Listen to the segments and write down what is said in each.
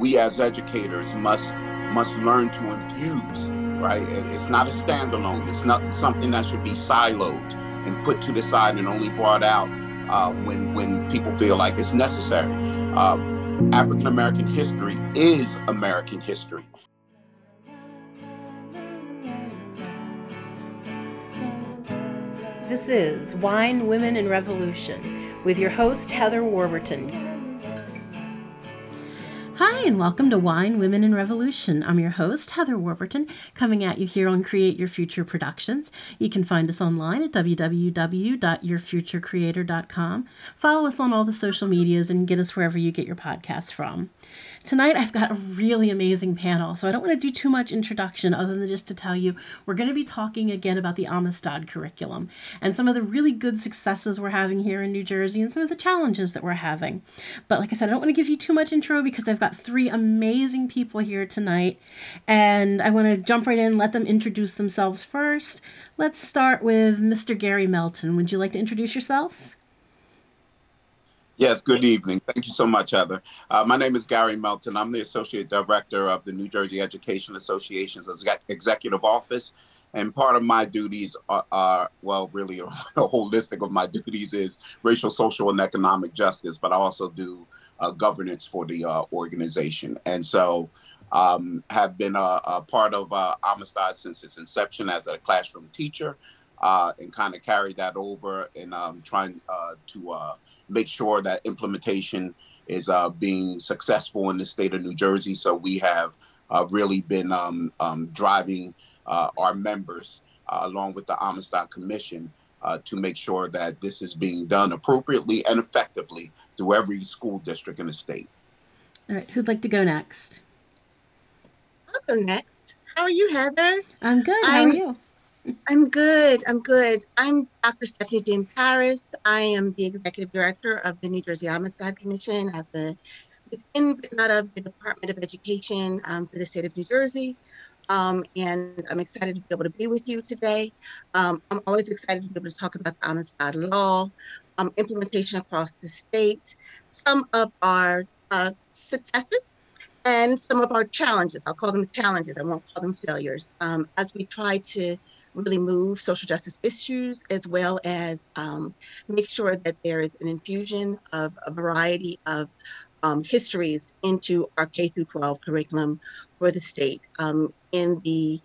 we as educators must must learn to infuse. Right, it's not a standalone. It's not something that should be siloed and put to the side and only brought out uh, when when people feel like it's necessary. Uh, African American history is American history. This is Wine, Women, and Revolution with your host, Heather Warburton. Hi, and welcome to Wine, Women, and Revolution. I'm your host, Heather Warburton, coming at you here on Create Your Future Productions. You can find us online at www.yourfuturecreator.com. Follow us on all the social medias and get us wherever you get your podcasts from. Tonight, I've got a really amazing panel, so I don't want to do too much introduction other than just to tell you we're going to be talking again about the Amistad curriculum and some of the really good successes we're having here in New Jersey and some of the challenges that we're having. But like I said, I don't want to give you too much intro because I've got three amazing people here tonight, and I want to jump right in, let them introduce themselves first. Let's start with Mr. Gary Melton. Would you like to introduce yourself? Yes, good evening. Thank you so much, Heather. Uh, my name is Gary Melton. I'm the Associate Director of the New Jersey Education Association's Executive Office. And part of my duties are, are well, really, a, holistic of my duties is racial, social, and economic justice, but I also do uh, governance for the uh, organization. And so um, have been a, a part of uh, Amistad since its inception as a classroom teacher uh, and kind of carried that over and um, trying uh, to make sure that implementation is uh, being successful in the state of New Jersey. So we have uh, really been um, um, driving uh, our members uh, along with the Amistad Commission uh, to make sure that this is being done appropriately and effectively through every school district in the state. All right, who'd like to go next? I'll go next. How are you, Heather? I'm good. How I'm, are you? I'm good. I'm good. I'm Dr. Stephanie James Harris. I am the executive director of the New Jersey Amistad Commission at the within but not of the Department of Education um, for the state of New Jersey. Um, and I'm excited to be able to be with you today. Um, I'm always excited to be able to talk about the Amistad law, um, implementation across the state, some of our uh, successes and some of our challenges. I'll call them challenges. I won't call them failures. Um, as we try to really move social justice issues as well as um, make sure that there is an infusion of a variety of um, histories into our K through 12 curriculum for the state um, in the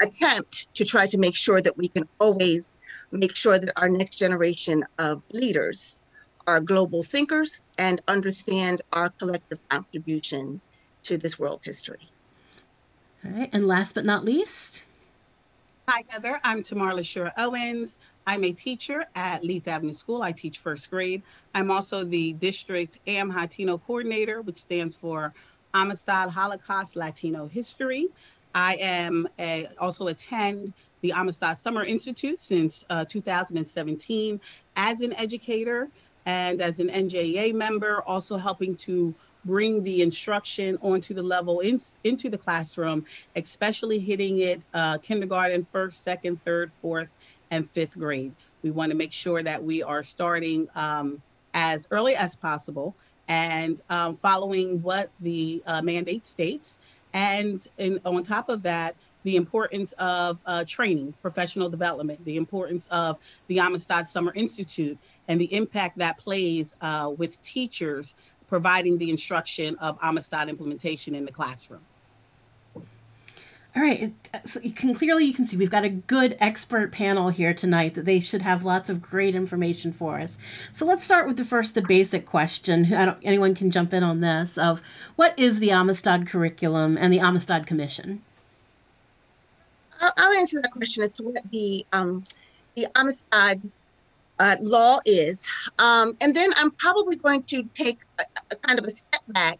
attempt to try to make sure that we can always make sure that our next generation of leaders are global thinkers and understand our collective contribution to this world's history. All right, and last but not least, Hi, Heather. I'm Tamar Lasure Owens. I'm a teacher at Leeds Avenue School. I teach first grade. I'm also the district AM Latino coordinator, which stands for Amistad Holocaust Latino History. I am a, also attend the Amistad Summer Institute since uh, 2017 as an educator and as an NJEA member, also helping to bring the instruction onto the level in, into the classroom, especially hitting it uh, kindergarten, first, second, third, fourth, and fifth grade. We want to make sure that we are starting um, as early as possible and um, following what the uh, mandate states. And in, on top of that, the importance of uh, training, professional development, the importance of the Amistad Summer Institute, and the impact that plays uh, with teachers providing the instruction of Amistad implementation in the classroom. All right. So you can clearly you can see we've got a good expert panel here tonight that they should have lots of great information for us. So let's start with the first the basic question. I don't anyone can jump in on this of what is the Amistad curriculum and the Amistad Commission? I'll, I'll answer that question as to what the um, the Amistad uh, law is. Um, and then I'm probably going to take a, kind of a step back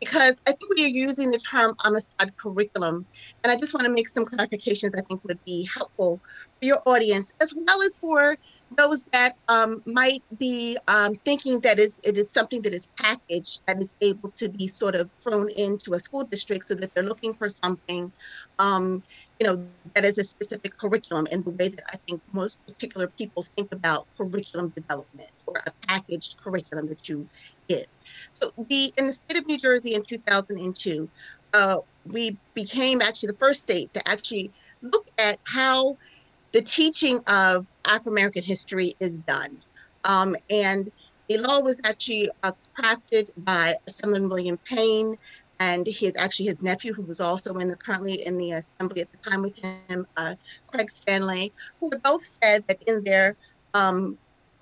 because I think we are using the term Amistad curriculum. And I just want to make some clarifications I think would be helpful for your audience, as well as for those that um, might be um, thinking that is it is something that is packaged that is able to be sort of thrown into a school district so that they're looking for something um, you know, that is a specific curriculum in the way that I think most particular people think about curriculum development or a packaged curriculum that you So the in the state of New Jersey in 2002, uh, we became actually the first state to actually look at how the teaching of Afro American history is done. Um, and the law was actually uh, crafted by Assemblyman William Payne and his actually his nephew, who was also in the currently in the assembly at the time with him, uh, Craig Stanley, who both said that in their um,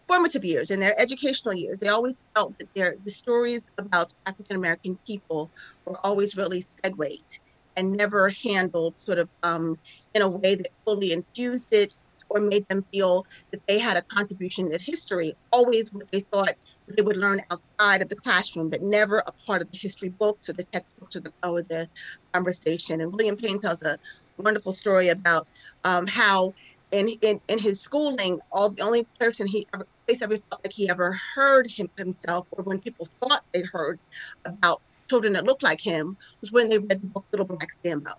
formative years, in their educational years, they always felt that their the stories about African American people were always really segued and never handled sort of um, in a way that fully infused it or made them feel that they had a contribution to history, always what they thought they would learn outside of the classroom, but never a part of the history books or the textbooks or the, or the conversation. And William Payne tells a wonderful story about um, how in, in, in his schooling, all the only person he ever place ever felt like he ever heard him himself, or when people thought they heard about children that looked like him, was when they read the book Little Black Sambo.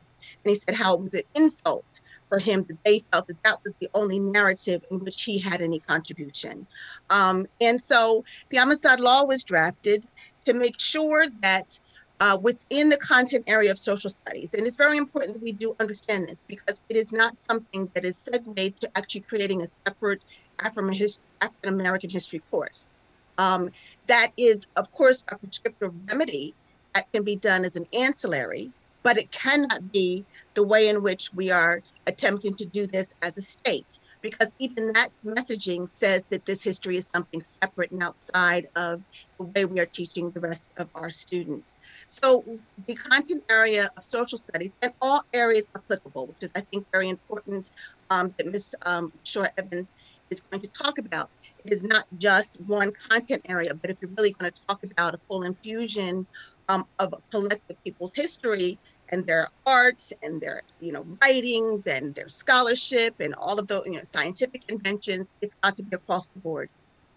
And he said how it was an insult for him that they felt that that was the only narrative in which he had any contribution. Um, and so the Amistad Law was drafted to make sure that uh, within the content area of social studies, and it's very important that we do understand this because it is not something that is segued to actually creating a separate African American history course. Um, that is, of course, a prescriptive remedy that can be done as an ancillary, but it cannot be the way in which we are attempting to do this as a state because even that messaging says that this history is something separate and outside of the way we are teaching the rest of our students. So the content area of social studies and all areas applicable, which is I think very important um, that Ms. Um, Shore Evans is going to talk about. It is not just one content area, but if you're really going to talk about a full infusion um, of collective people's history, and their art and their you know writings and their scholarship and all of the you know scientific inventions it's got to be across the board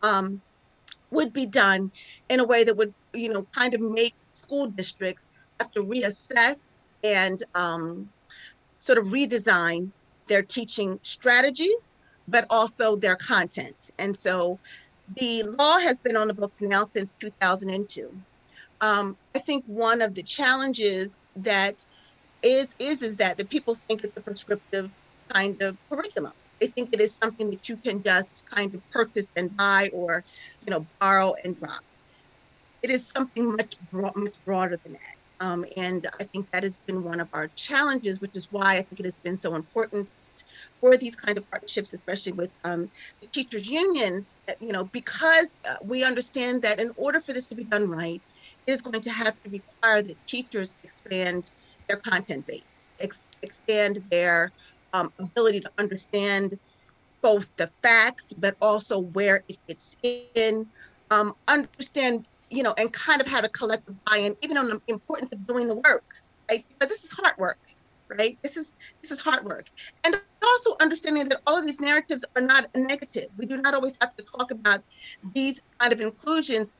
um, would be done in a way that would you know kind of make school districts have to reassess and um, sort of redesign their teaching strategies but also their content and so the law has been on the books now since 2002 um, I think one of the challenges that is is is that the people think it's a prescriptive kind of curriculum. They think it is something that you can just kind of purchase and buy or, you know, borrow and drop. It is something much broad, much broader than that. Um, and I think that has been one of our challenges, which is why I think it has been so important for these kind of partnerships, especially with um, the teachers unions, you know, because uh, we understand that in order for this to be done right, it is going to have to require that teachers expand their content base, ex- expand their um, ability to understand both the facts, but also where it fits in, um, understand, you know, and kind of have a collective buy-in, even on the importance of doing the work, right? Because this is hard work right? This is this is hard work. And also understanding that all of these narratives are not negative. We do not always have to talk about these kind of inclusions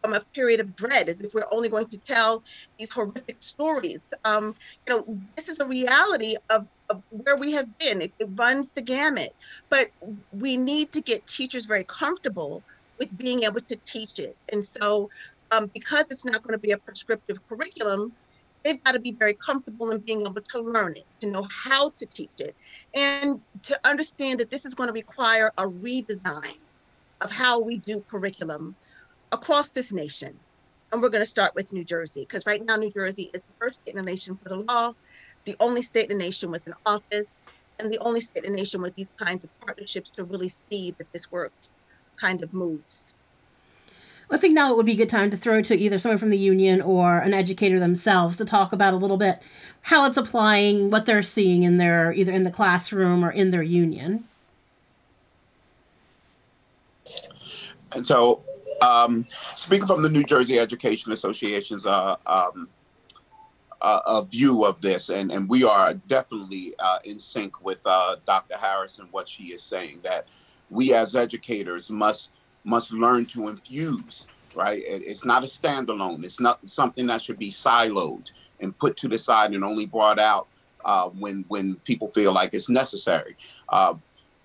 from a period of dread, as if we're only going to tell these horrific stories. Um, you know, this is a reality of, of where we have been. It, it runs the gamut, but we need to get teachers very comfortable with being able to teach it. And so, um, because it's not going to be a prescriptive curriculum, they've got to be very comfortable in being able to learn it, to know how to teach it, and to understand that this is going to require a redesign of how we do curriculum across this nation. And we're going to start with New Jersey, because right now, New Jersey is the first state in the nation for the law, the only state in the nation with an office, and the only state in the nation with these kinds of partnerships to really see that this work kind of moves. I think now it would be a good time to throw to either someone from the union or an educator themselves to talk about a little bit how it's applying what they're seeing in their either in the classroom or in their union. And so, um, speaking from the New Jersey Education Association's uh, um, uh, a view of this, and, and we are definitely uh, in sync with uh, Dr. Harris and what she is saying that we as educators must must learn to infuse, right? It's not a standalone. It's not something that should be siloed and put to the side and only brought out uh, when when people feel like it's necessary. Uh,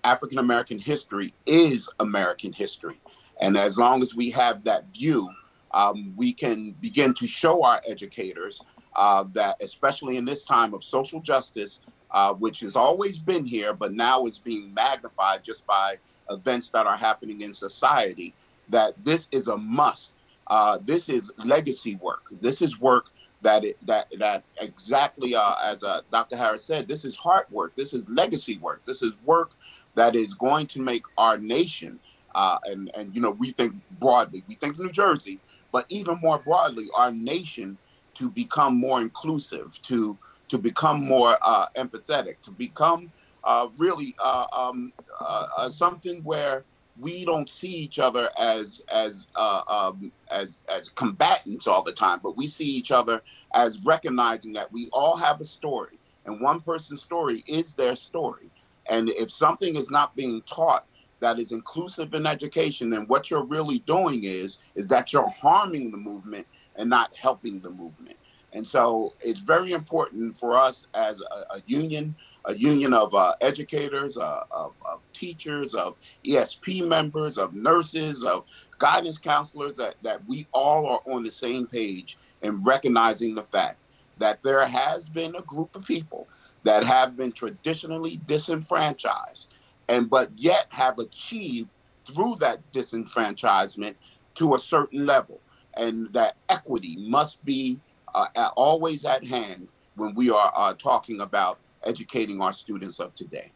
African American history is American history, And as long as we have that view, um, we can begin to show our educators uh, that, especially in this time of social justice, uh, which has always been here, but now is being magnified just by events that are happening in society, that this is a must. Uh, this is legacy work. This is work that it, that that exactly uh, as uh, Dr. Harris said, this is hard work. This is legacy work. This is work that is going to make our nation uh, and and you know we think broadly. We think New Jersey, but even more broadly, our nation to become more inclusive, to to become more uh, empathetic, to become uh, really uh, um, uh, uh, something where we don't see each other as as uh, um, as as combatants all the time, but we see each other as recognizing that we all have a story, and one person's story is their story. And if something is not being taught that is inclusive in education, then what you're really doing is is that you're harming the movement and not helping the movement. And so it's very important for us as a, a union, a union of uh, educators, uh, of, of, teachers, of ESP members, of nurses, of guidance counselors, that, that we all are on the same page in recognizing the fact that there has been a group of people that have been traditionally disenfranchised and but yet have achieved through that disenfranchisement to a certain level. And that equity must be uh, always at hand when we are uh, talking about educating our students of today.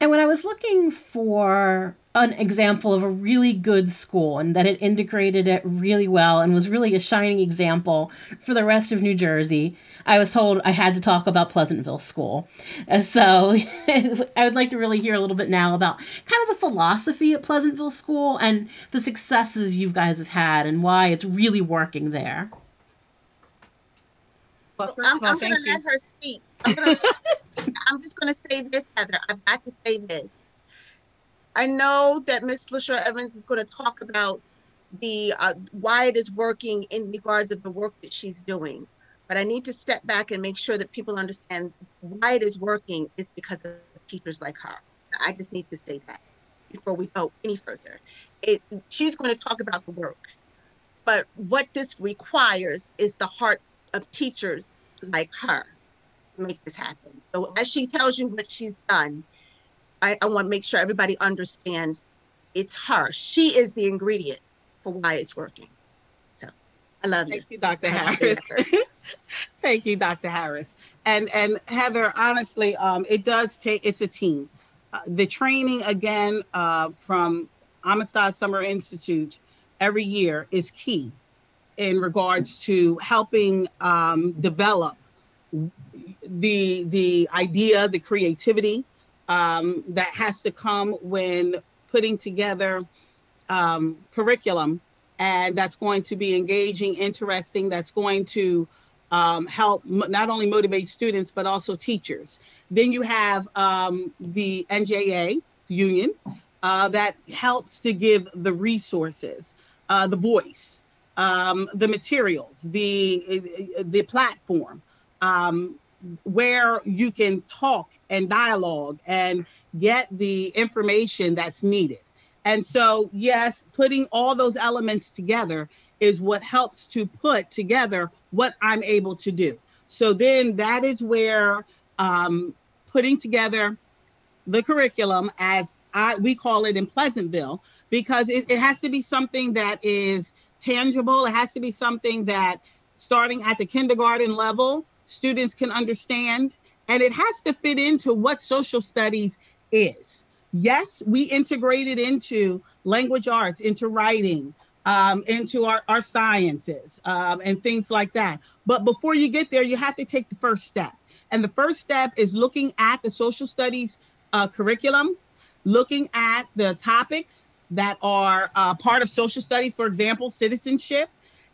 And when I was looking for an example of a really good school and that it integrated it really well and was really a shining example for the rest of New Jersey, I was told I had to talk about Pleasantville School. And so I would like to really hear a little bit now about kind of the philosophy at Pleasantville School and the successes you guys have had and why it's really working there. Well, I'm, I'm going to let her speak. I'm, gonna, I'm just going to say this, Heather. I've got to say this. I know that Ms. Lasure Evans is going to talk about the uh, why it is working in regards of the work that she's doing. But I need to step back and make sure that people understand why it is working is because of teachers like her. I just need to say that before we go any further. It, she's going to talk about the work, but what this requires is the heart of teachers like her to make this happen. So as she tells you what she's done, I, I want to make sure everybody understands it's her. She is the ingredient for why it's working. So I love you. Thank you, Dr. Harris. Thank you, Dr. Harris. And and Heather, honestly, um, it does take. It's a team. Uh, the training again uh, from Amistad Summer Institute every year is key in regards to helping um, develop the the idea, the creativity um, that has to come when putting together um, curriculum, and that's going to be engaging, interesting. That's going to um, help not only motivate students but also teachers. Then you have um, the NJEA union uh, that helps to give the resources, uh, the voice um, the materials, the the platform, um, where you can talk and dialogue and get the information that's needed. And so, yes, putting all those elements together is what helps to put together what I'm able to do. So then that is where um, putting together the curriculum as I, we call it in Pleasantville, because it, it has to be something that is tangible. It has to be something that starting at the kindergarten level, students can understand. And it has to fit into what social studies is. Yes, we integrated into language arts, into writing, um, into our, our sciences um, and things like that. But before you get there, you have to take the first step. And the first step is looking at the social studies uh, curriculum, looking at the topics that are uh, part of social studies, for example, citizenship.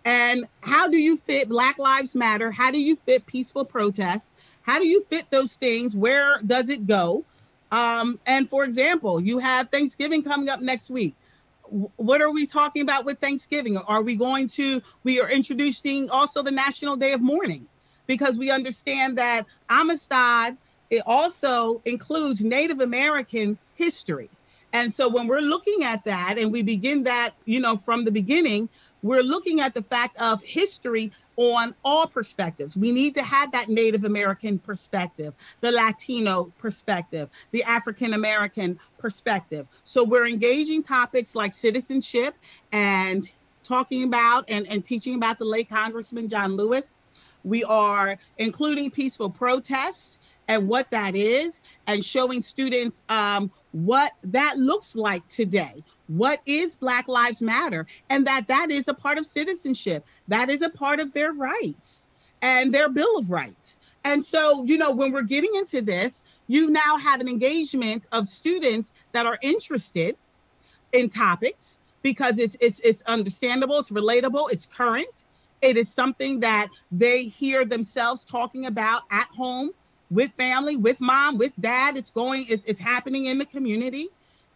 And how do you fit Black Lives Matter? How do you fit peaceful protest? How do you fit those things? Where does it go? Um, and for example, you have Thanksgiving coming up next week. What are we talking about with Thanksgiving? Are we going to, we are introducing also the National Day of Mourning because we understand that Amistad, it also includes Native American history. And so when we're looking at that and we begin that, you know, from the beginning, we're looking at the fact of history on all perspectives. We need to have that Native American perspective, the Latino perspective, the African American perspective. So we're engaging topics like citizenship and talking about and, and teaching about the late Congressman John Lewis. We are including peaceful protest and what that is, and showing students um, what that looks like today. What is Black Lives Matter? And that that is a part of citizenship. That is a part of their rights and their Bill of Rights. And so, you know, when we're getting into this, you now have an engagement of students that are interested in topics because it's it's it's understandable, it's relatable, it's current. It is something that they hear themselves talking about at home with family, with mom, with dad. It's going, it's, it's happening in the community.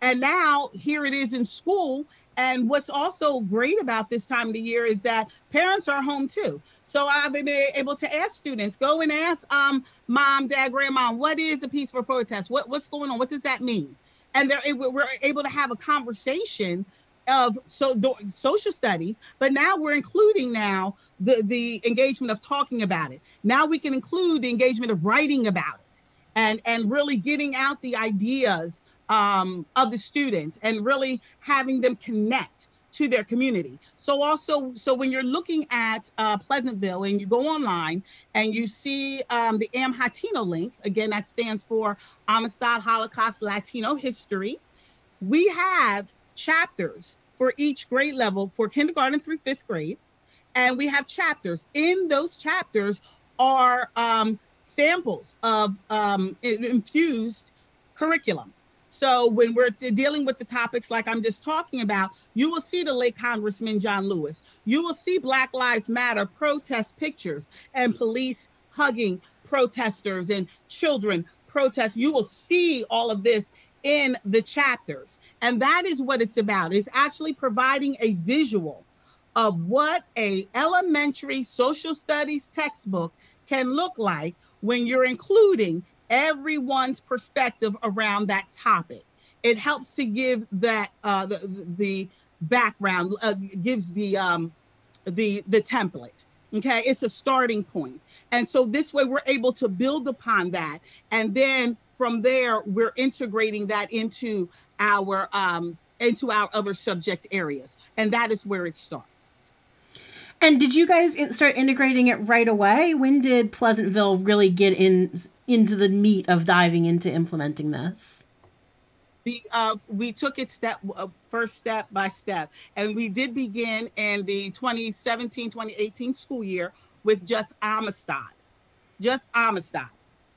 And now here it is in school. And what's also great about this time of the year is that parents are home too. So I've been able to ask students, go and ask um, mom, dad, grandma, what is a peaceful protest? What, what's going on? What does that mean? And they're we're able to have a conversation of so social studies, but now we're including now the the engagement of talking about it. Now we can include the engagement of writing about it, and and really getting out the ideas um, of the students and really having them connect to their community. So also, so when you're looking at uh, Pleasantville and you go online and you see um, the AmHatino link, again, that stands for Amistad Holocaust Latino History. We have chapters for each grade level for kindergarten through fifth grade. And we have chapters. In those chapters are um, samples of um, infused curriculum. So when we're dealing with the topics like I'm just talking about, you will see the late Congressman John Lewis. You will see Black Lives Matter protest pictures and police hugging protesters and children protest. You will see all of this in the chapters. And that is what it's about. It's actually providing a visual of what a elementary social studies textbook can look like when you're including everyone's perspective around that topic. It helps to give that uh, the, the background, uh, gives the um, the the template. Okay, it's a starting point, and so this way we're able to build upon that, and then from there, we're integrating that into our um, into our other subject areas, and that is where it starts. And did you guys start integrating it right away? When did Pleasantville really get in into the meat of diving into implementing this? The uh, we took it step uh, first step by step, and we did begin in the 2017-2018 school year with just Amistad, just Amistad,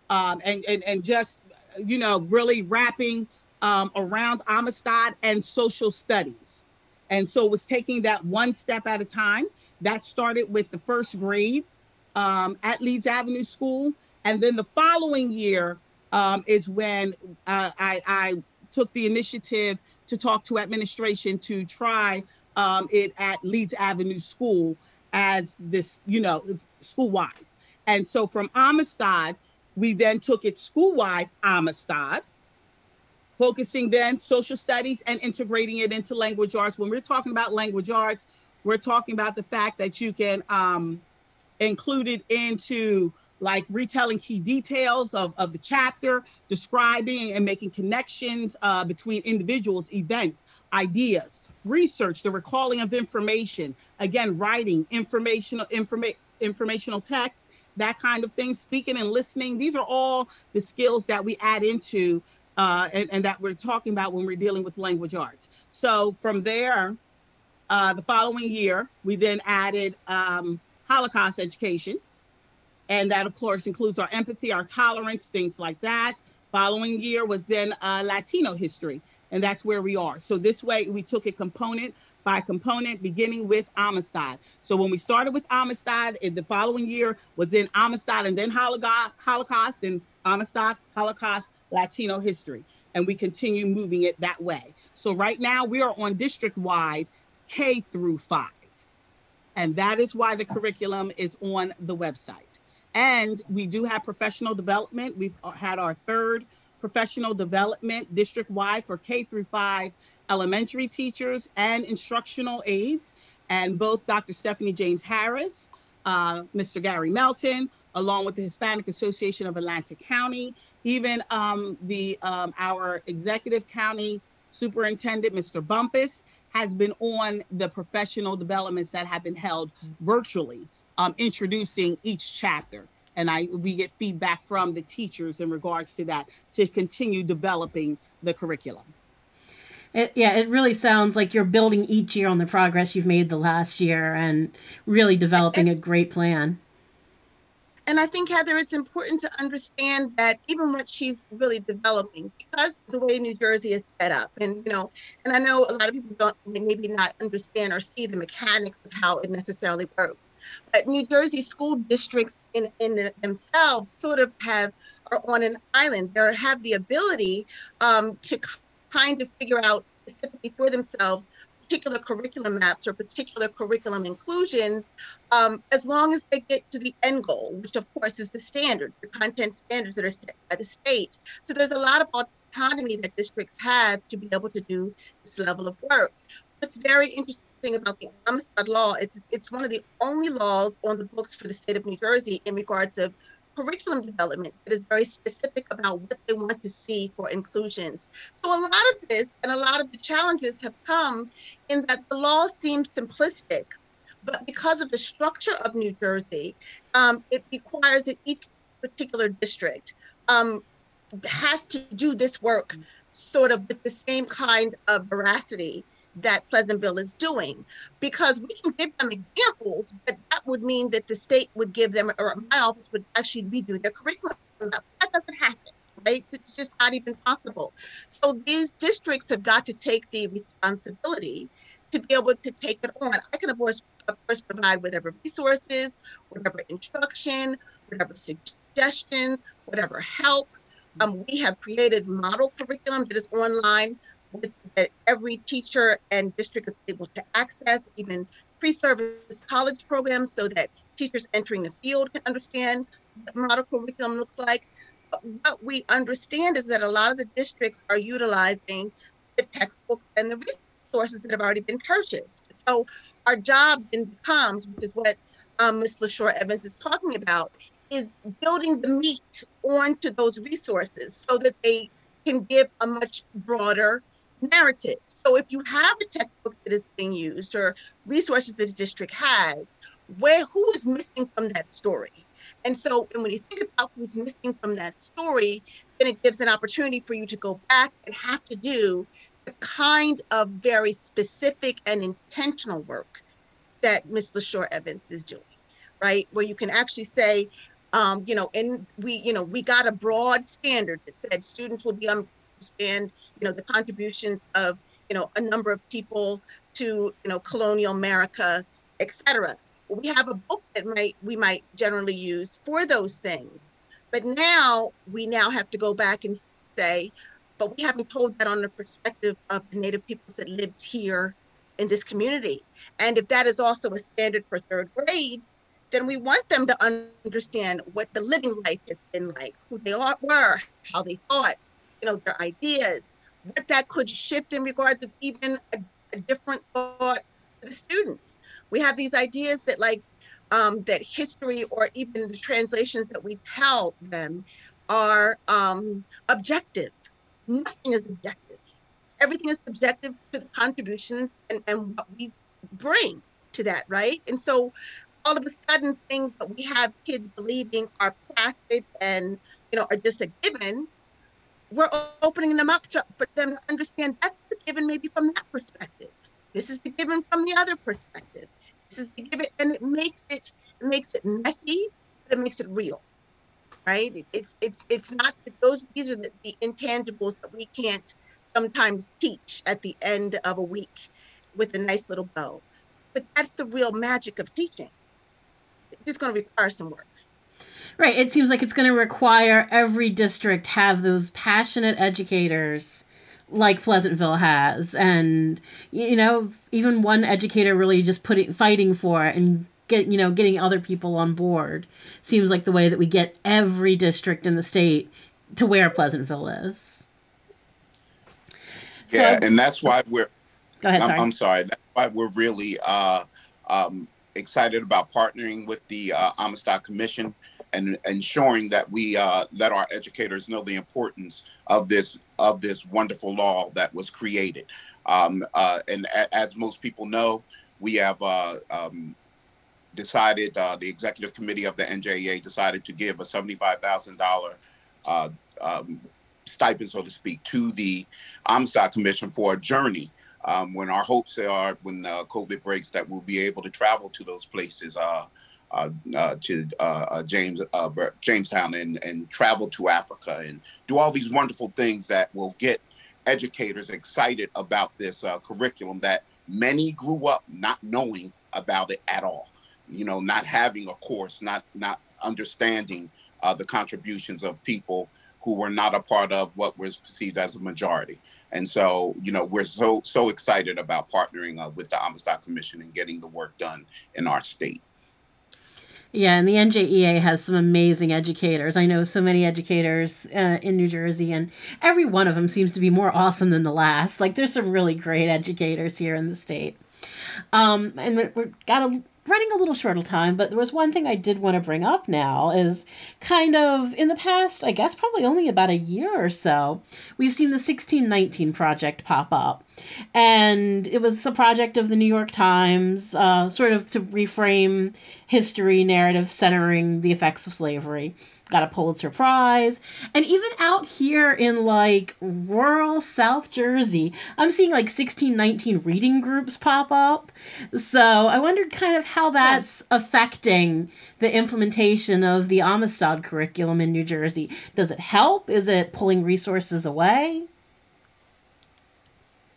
um, and, and and just you know, really wrapping um, around Amistad and social studies. And so it was taking that one step at a time. That started with the first grade um, at Leeds Avenue School. And then the following year um, is when uh, I, I, took the initiative to talk to administration to try um, it at Leeds Avenue School as this, you know, school wide. And so from Amistad, we then took it school-wide Amistad, focusing then social studies and integrating it into language arts. When we're talking about language arts, we're talking about the fact that you can um, include it into like retelling key details of, of the chapter, describing and making connections uh, between individuals, events, ideas, research, the recalling of information, again, writing, informational, informa- informational text, that kind of thing, speaking and listening. These are all the skills that we add into uh, and, and, that we're talking about when we're dealing with language arts. So from there, uh, the following year, we then added um, Holocaust education. And that, of course, includes our empathy, our tolerance, things like that. Following year was then uh, Latino history. And that's where we are. So this way, we took it component by component, beginning with Amistad. So when we started with Amistad, in the following year was then Amistad and then Holocaust and Amistad, Holocaust, Latino history. And we continue moving it that way. So right now we are on district wide K through five. And that is why the curriculum is on the website. And we do have professional development. We've had our third professional development district wide for K through 5 elementary teachers and instructional aides. And both Dr. Stephanie James Harris, uh, Mr. Gary Melton, along with the Hispanic Association of Atlantic County, even um, the um, our executive county superintendent, Mr. Bumpus, has been on the professional developments that have been held virtually, um, introducing each chapter. And I we get feedback from the teachers in regards to that to continue developing the curriculum. It, yeah, it really sounds like you're building each year on the progress you've made the last year and really developing a great plan. And I think, Heather, it's important to understand that even what she's really developing, because the way New Jersey is set up, and you know, and I know a lot of people don't maybe not understand or see the mechanics of how it necessarily works, but New Jersey school districts in in themselves sort of have are on an island. They have the ability um, to kind of figure out specifically for themselves particular curriculum maps or particular curriculum inclusions, um, as long as they get to the end goal, which of course is the standards, the content standards that are set by the state. So there's a lot of autonomy that districts have to be able to do this level of work. What's very interesting about the Amistad law, it's, it's one of the only laws on the books for the state of New Jersey in regards of curriculum development that is very specific about what they want to see for inclusions. So a lot of this and a lot of the challenges have come in that the law seems simplistic, but because of the structure of New Jersey, um, it requires that each particular district um, has to do this work sort of with the same kind of veracity that Pleasantville is doing because we can give them examples, but that would mean that the state would give them, or my office would actually redo their curriculum. That doesn't happen, right? It's just not even possible. So these districts have got to take the responsibility to be able to take it on. I can, of course, of course provide whatever resources, whatever instruction, whatever suggestions, whatever help. Um, we have created model curriculum that is online that every teacher and district is able to access, even pre-service college programs so that teachers entering the field can understand what model curriculum looks like. But what we understand is that a lot of the districts are utilizing the textbooks and the resources that have already been purchased. So our job then becomes, which is what um, Ms. Lasure Evans is talking about, is building the meat onto those resources so that they can give a much broader narrative. So if you have a textbook that is being used or resources that the district has, where who is missing from that story? And so and when you think about who's missing from that story, then it gives an opportunity for you to go back and have to do the kind of very specific and intentional work that Ms. Lasure Evans is doing, right? Where you can actually say, um, you know, and we, you know, we got a broad standard that said students will be on understand, you know, the contributions of, you know, a number of people to, you know, colonial America, etc. We have a book that might we might generally use for those things. But now we now have to go back and say, but we haven't told that on the perspective of the Native peoples that lived here in this community. And if that is also a standard for third grade, then we want them to understand what the living life has been like, who they were, how they thought, you know, their ideas, what that could shift in regard to even a, a different thought to the students. We have these ideas that like um, that history or even the translations that we tell them are um, objective. Nothing is objective. Everything is subjective to the contributions and, and what we bring to that, right? And so all of a sudden things that we have kids believing are placid and you know are just a given we're opening them up to, for them to understand that's a given maybe from that perspective. This is the given from the other perspective. This is the given, and it makes it, it makes it messy, but it makes it real, right? It, it's it's it's not those. These are the, the intangibles that we can't sometimes teach at the end of a week with a nice little bow, but that's the real magic of teaching. It's just going to require some work. Right. It seems like it's going to require every district have those passionate educators like Pleasantville has, and you know, even one educator really just putting fighting for it and get you know getting other people on board seems like the way that we get every district in the state to where Pleasantville is. Yeah, so, and that's why we're. Go ahead. Sorry. I'm, I'm sorry. That's why we're really uh, um, excited about partnering with the uh, Amistad Commission and ensuring that we uh, our educators know the importance of this of this wonderful law that was created. Um, uh, and a- as most people know, we have uh, um, decided uh, the executive committee of the NJEA decided to give a seventy-five thousand uh, um, stipend, so to speak, to the Amistad Commission for a journey. Um, when our hopes are, when uh, COVID breaks, that we'll be able to travel to those places, uh, uh, uh to uh, uh, James Jamestown, and and travel to Africa, and do all these wonderful things that will get educators excited about this curriculum that many grew up not knowing about it at all. You know, not having a course, not not understanding the contributions of people who were not a part of what was perceived as a majority. And so, you know, we're so so excited about partnering uh, with the Amistad Commission and getting the work done in our state. Yeah, and the NJEA has some amazing educators. I know so many educators uh, in New Jersey, and every one of them seems to be more awesome than the last. Like, there's some really great educators here in the state. Um, and we've got a running a little short of time, but there was one thing I did want to bring up now is kind of in the past, I guess probably only about a year or so, we've seen the 1619 project pop up. And it was a project of the New York Times, uh, sort of to reframe history narrative centering the effects of slavery got a Pulitzer Prize. And even out here in like rural South Jersey, I'm seeing like 1619 reading groups pop up. So I wondered kind of how that's affecting the implementation of the Amistad curriculum in New Jersey. Does it help? Is it pulling resources away?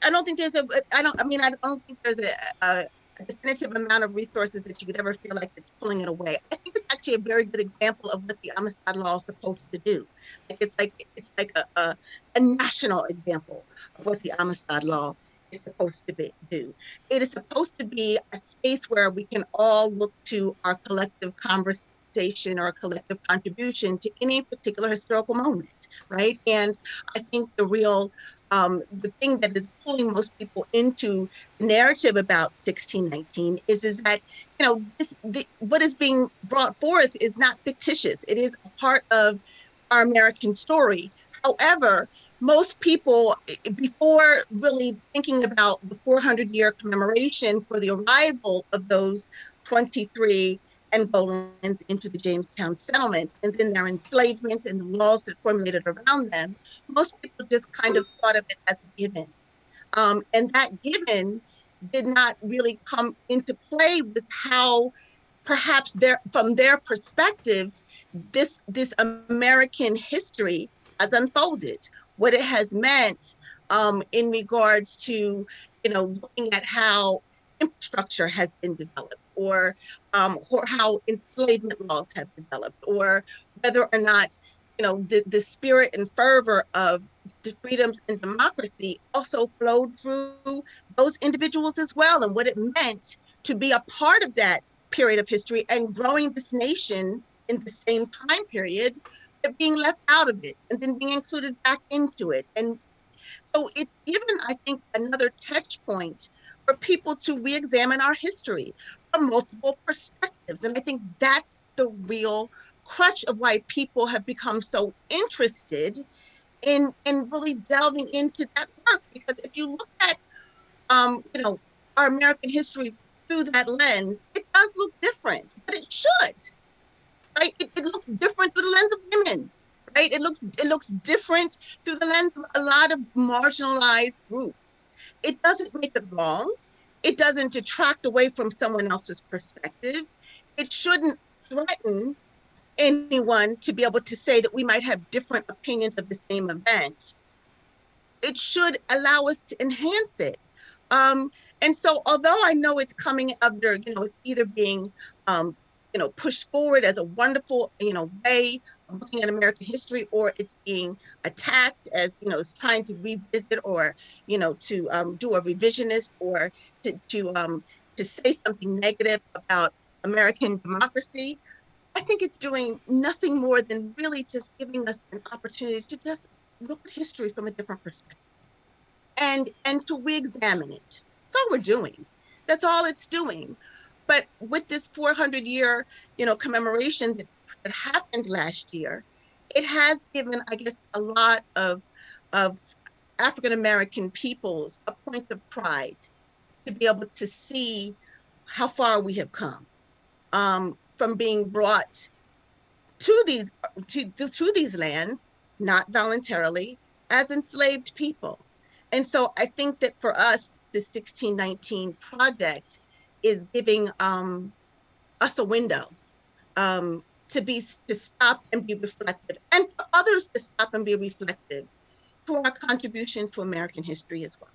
I don't think there's a. I don't. I mean, I don't think there's a a definitive amount of resources that you could ever feel like it's pulling it away. I think it's actually a very good example of what the Amistad Law is supposed to do. It's like it's like a, a, a national example of what the Amistad Law is supposed to be, do. It is supposed to be a space where we can all look to our collective conversation or collective contribution to any particular historical moment, right? And I think the real um, the thing that is pulling most people into the narrative about 1619 is is that you know this the, what is being brought forth is not fictitious. It is a part of our american story. However most people before really thinking about the 400 year commemoration for the arrival of those 23 Angolans into the Jamestown settlement and then their enslavement and the laws that formulated around them, most people just kind of thought of it as a given. Um, and that given did not really come into play with how perhaps their from their perspective this this American history has unfolded, what it has meant um, in regards to you know looking at how infrastructure has been developed or, um, or how enslavement laws have developed, or whether or not you know the, the spirit and fervor of the freedoms and democracy also flowed through those individuals as well, and what it meant to be a part of that period of history and growing this nation in the same time period, but being left out of it and then being included back into it. And so it's given, I think, another touch point for people to re-examine our history from multiple perspectives. And I think that's the real crutch of why people have become so interested in in really delving into that work. Because if you look at um, you know, our American history through that lens, it does look different, but it should. Right? It, it looks different through the lens of women. Right? It looks it looks different through the lens of a lot of marginalized groups. It doesn't make it wrong. It doesn't detract away from someone else's perspective. It shouldn't threaten anyone to be able to say that we might have different opinions of the same event. It should allow us to enhance it. Um, and so, although I know it's coming under, you know, it's either being, um, you know, pushed forward as a wonderful, you know, way looking at American history, or it's being attacked as you know, it's trying to revisit or you know to um, do a revisionist or to to um, to say something negative about American democracy. I think it's doing nothing more than really just giving us an opportunity to just look at history from a different perspective and and to re-examine it. That's all we're doing. That's all it's doing. But with this 400 year, you know, commemoration that, that happened last year, it has given, I guess, a lot of of African American peoples a point of pride to be able to see how far we have come um, from being brought to these to, to these lands, not voluntarily, as enslaved people. And so I think that for us, the 1619 project is giving um, us a window um, to be to stop and be reflective, and for others to stop and be reflective to our contribution to American history as well.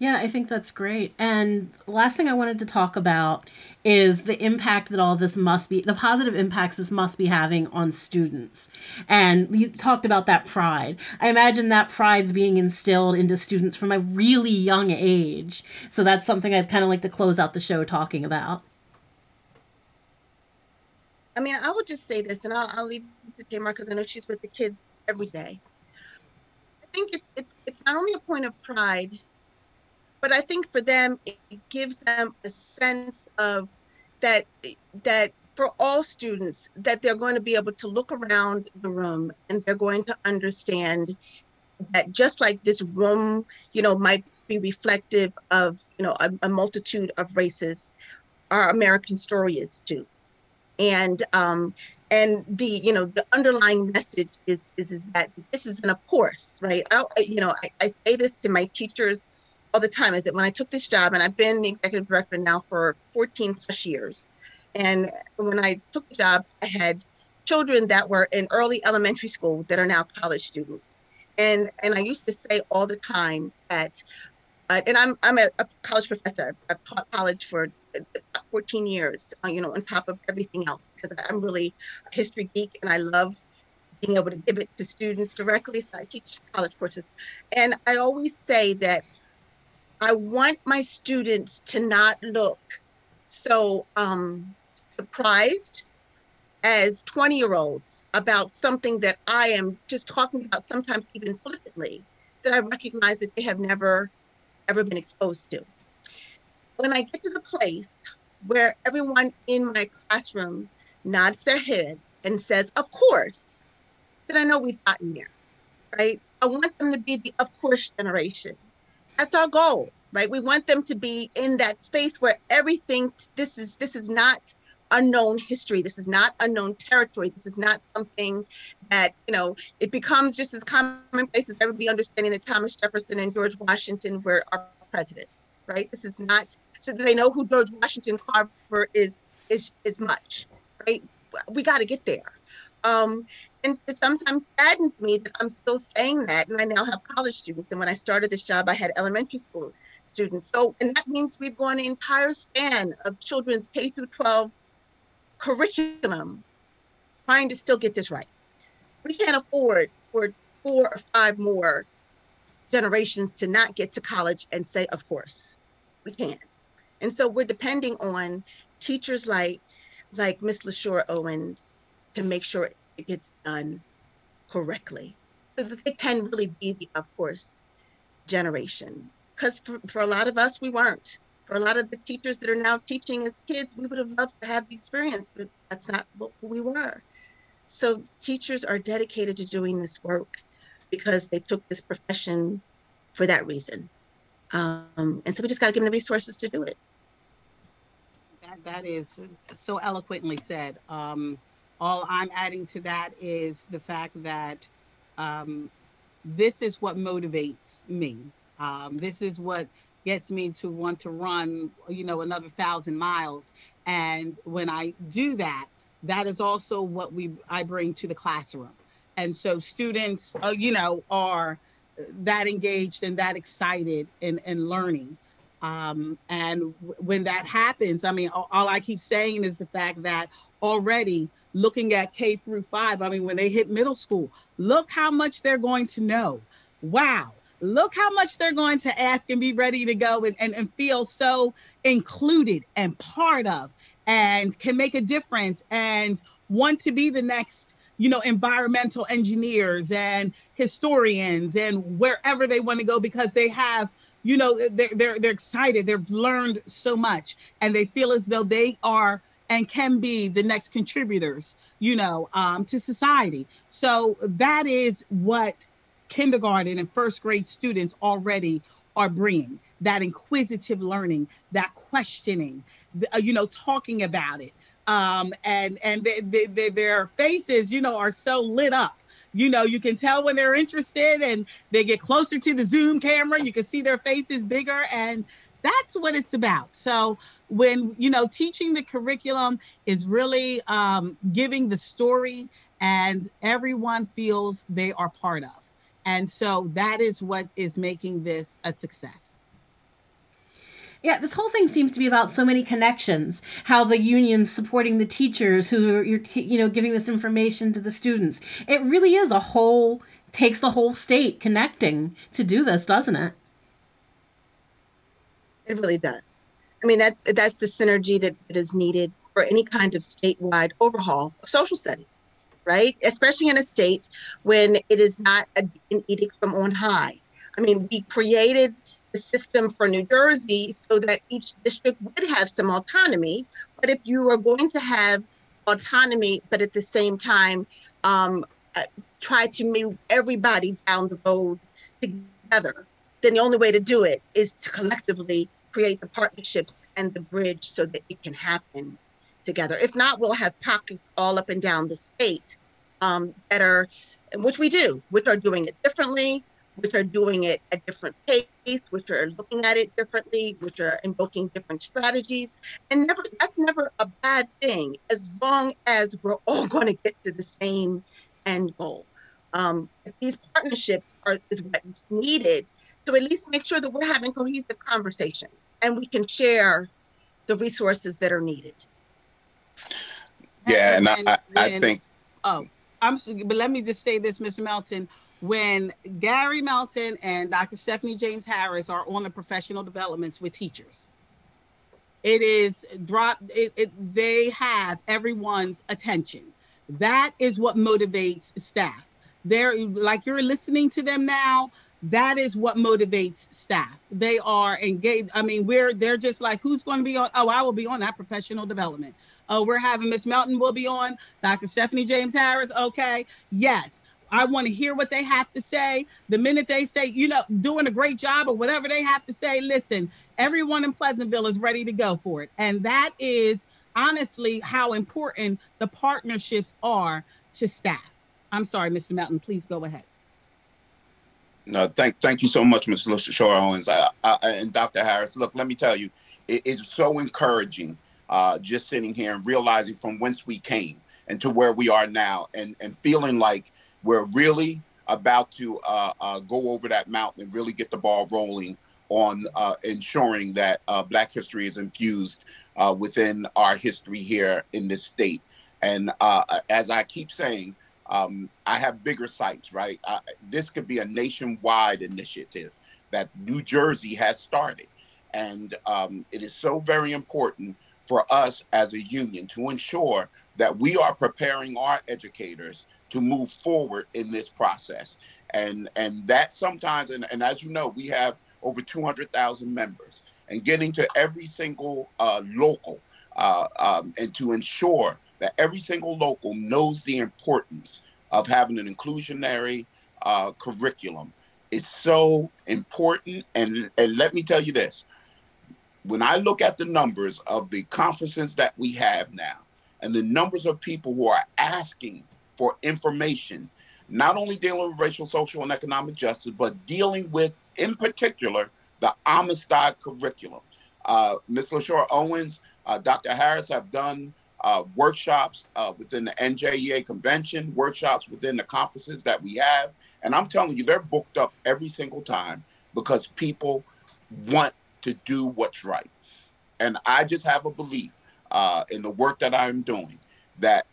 Yeah, I think that's great. And last thing I wanted to talk about is the impact that all this must be, the positive impacts this must be having on students. And you talked about that pride. I imagine that pride's being instilled into students from a really young age. So that's something I'd kind of like to close out the show talking about. I mean, I would just say this, and I'll, I'll leave it to Tamar because I know she's with the kids every day. I think it's it's it's not only a point of pride but I think for them it gives them a sense of that that for all students that they're going to be able to look around the room and they're going to understand that just like this room, you know, might be reflective of you know a, a multitude of races, our American story is too, and um, and the you know the underlying message is is, is that this isn't a course, right? I, you know, I, I say this to my teachers all the time is that when I took this job, and I've been the executive director now for 14 plus years, and when I took the job, I had children that were in early elementary school that are now college students, and and I used to say all the time that, uh, and I'm I'm a, a, college professor. I've taught college for 14 years, uh, you know, on top of everything else, because I'm really a history geek and I love being able to give it to students directly. So I teach college courses, and I always say that I want my students to not look so um, surprised as 20 year olds about something that I am just talking about, sometimes even flippantly, that I recognize that they have never, ever been exposed to. When I get to the place where everyone in my classroom nods their head and says, Of course, then I know we've gotten there, right? I want them to be the of course generation that's our goal, right? We want them to be in that space where everything this is this is not unknown history. This is not unknown territory. This is not something that, you know, it becomes just as commonplace as everybody understanding that Thomas Jefferson and George Washington were our presidents, right? This is not so they know who George Washington Carver is is is much, right? We got to get there. Um, and it sometimes saddens me that I'm still saying that. And I now have college students. And when I started this job, I had elementary school students. So, and that means we've gone an entire span of children's K through 12 curriculum trying to still get this right. We can't afford for four or five more generations to not get to college and say, of course, we can. And so we're depending on teachers like like Miss Lasure Owens to make sure it gets done correctly. So that they can really be the, of course, generation. Because for, for a lot of us, we weren't. For a lot of the teachers that are now teaching as kids, we would have loved to have the experience, but that's not what we were. So teachers are dedicated to doing this work because they took this profession for that reason. Um, and so we just got to give them the resources to do it. That, is so eloquently said. Um, all I'm adding to that is the fact that um, this is what motivates me. Um, this is what gets me to want to run, you know, another thousand miles. And when I do that, that is also what we I bring to the classroom. And so students, uh, you know, are that engaged and that excited in, in learning. Um, and w- when that happens, I mean, all, all I keep saying is the fact that already looking at K through five. I mean, when they hit middle school, look how much they're going to know. Wow. Look how much they're going to ask and be ready to go and, and, and feel so included and part of. and can make a difference and want to be the next you know environmental engineers and historians and wherever they want to go because they have you know they're, they're they're excited. They've learned so much and they feel as though they are and can be the next contributors you know um, to society. So that is what kindergarten and first grade students already are bringing that inquisitive learning that questioning uh, you know talking about it. Um, and and they, they, they, their faces you know are so lit up you know you can tell when they're interested and they get closer to the zoom camera. You can see their faces bigger and that's what it's about. So when you know teaching the curriculum is really um, giving the story and everyone feels they are part of. And so that is what is making this a success yeah, this whole thing seems to be about so many connections. How the unions supporting the teachers who are you know giving this information to the students. It really is a whole takes the whole state connecting to do this, doesn't it? It really does. I mean, that's that's the synergy that, is needed for any kind of statewide overhaul of social studies, right? Especially in a state when it is not a, an edict from on high. I mean, we created the system for New Jersey so that each district would have some autonomy. But if you are going to have autonomy, but at the same time um, uh, try to move everybody down the road together, then the only way to do it is to collectively create the partnerships and the bridge so that it can happen together. If not, we'll have pockets all up and down the state um, that are, which we do, which are doing it differently, which are doing it at different pace, which are looking at it differently, which are invoking different strategies. And never that's never a bad thing as long as we're all going to get to the same end goal. Um, these partnerships are is what's needed to at least make sure that we're having cohesive conversations and we can share the resources that are needed. Yeah, and, and I, I think. Oh, I'm. But let me just say this, Mr. Melton when Gary Melton and Dr. Stephanie James Harris are on the professional developments with teachers. It is drop it, it they have everyone's attention. That is what motivates staff. They're like you're listening to them now. That is what motivates staff. They are engaged. I mean, we're they're just like, who's going to be on? Oh, I will be on that professional development. Oh, we're having Miss Melton will be on. Dr. Stephanie James Harris. Okay. Yes I want to hear what they have to say. The minute they say, you know, doing a great job or whatever they have to say, listen, everyone in Pleasantville is ready to go for it. And that is honestly how important the partnerships are to staff. I'm sorry, Mr. Melton, please go ahead. No, thank thank you so much, Mr. Lasure Owens I, I, and Dr. Harris. Look, let me tell you, it is so encouraging uh, just sitting here and realizing from whence we came and to where we are now and, and feeling like we're really about to uh, uh, go over that mountain and really get the ball rolling on uh, ensuring that uh, Black history is infused uh, within our history here in this state. And uh, as I keep saying, um, I have bigger sights, right? this could be a nationwide initiative that New Jersey has started. And um, it is so very important for us as a union to ensure that we are preparing our educators to move forward in this process. And and that sometimes, and, and as you know, we have over 200,000 members, and getting to every single uh, local uh, um, and to ensure that every single local knows the importance of having an inclusionary uh, curriculum is so important. And, and let me tell you this when I look at the numbers of the conferences that we have now, and the numbers of people who are asking for information, not only dealing with racial, social, and economic justice, but dealing with, in particular, the Amistad curriculum. Uh, Ms. Lasure Owens, uh, Dr. Harris have done uh, workshops uh, within the NJEA convention, workshops within the conferences that we have. And I'm telling you, they're booked up every single time because people want to do what's right. And I just have a belief uh, in the work that I'm doing that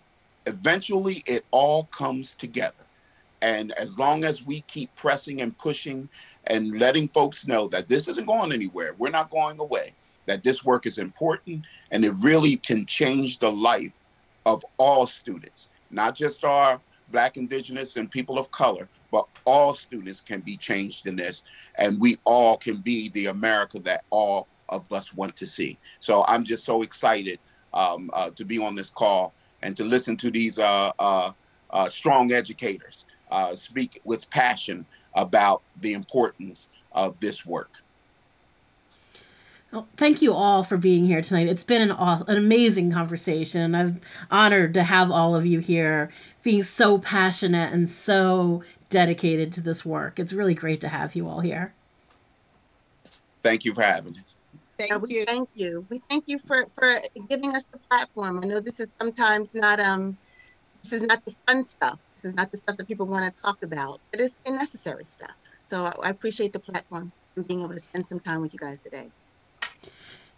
eventually it all comes together. And as long as we keep pressing and pushing and letting folks know that this isn't going anywhere, we're not going away, that this work is important and it really can change the life of all students, not just our Black, Indigenous, and people of color, but all students can be changed in this, and we all can be the America that all of us want to see. So I'm just so excited um, uh, to be on this call and to listen to these uh, uh, uh strong educators uh, speak with passion about the importance of this work. Well, thank you all for being here tonight. It's been an, an amazing conversation, I'm honored to have all of you here being so passionate and so dedicated to this work. It's really great to have you all here. Thank you for having us. Thank yeah, we you. Thank you. We thank you for for giving us the platform. I know this is sometimes not um this is not the fun stuff. This is not the stuff that people want to talk about. but It is the necessary stuff. So I, I appreciate the platform and being able to spend some time with you guys today.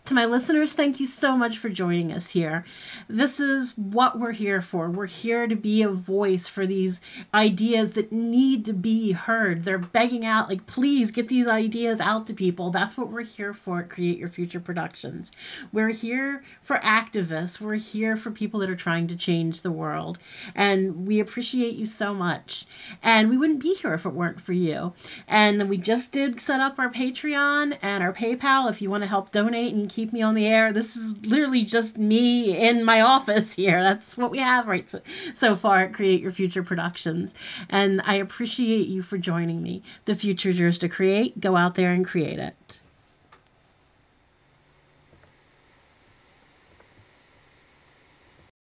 To my listeners, thank you so much for joining us here. This is what we're here for. We're here to be a voice for these ideas that need to be heard. They're begging out, like, please get these ideas out to people. That's what we're here for at Create Your Future Productions. We're here for activists, we're here for people that are trying to change the world. And we appreciate you so much. And we wouldn't be here if it weren't for you. And we just did set up our Patreon and our PayPal if you want to help donate and keep me on the air. This is literally just me in my office here. That's what we have right so, so far at Create Your Future Productions. And I appreciate you for joining me. The future is yours to create. Go out there and create it.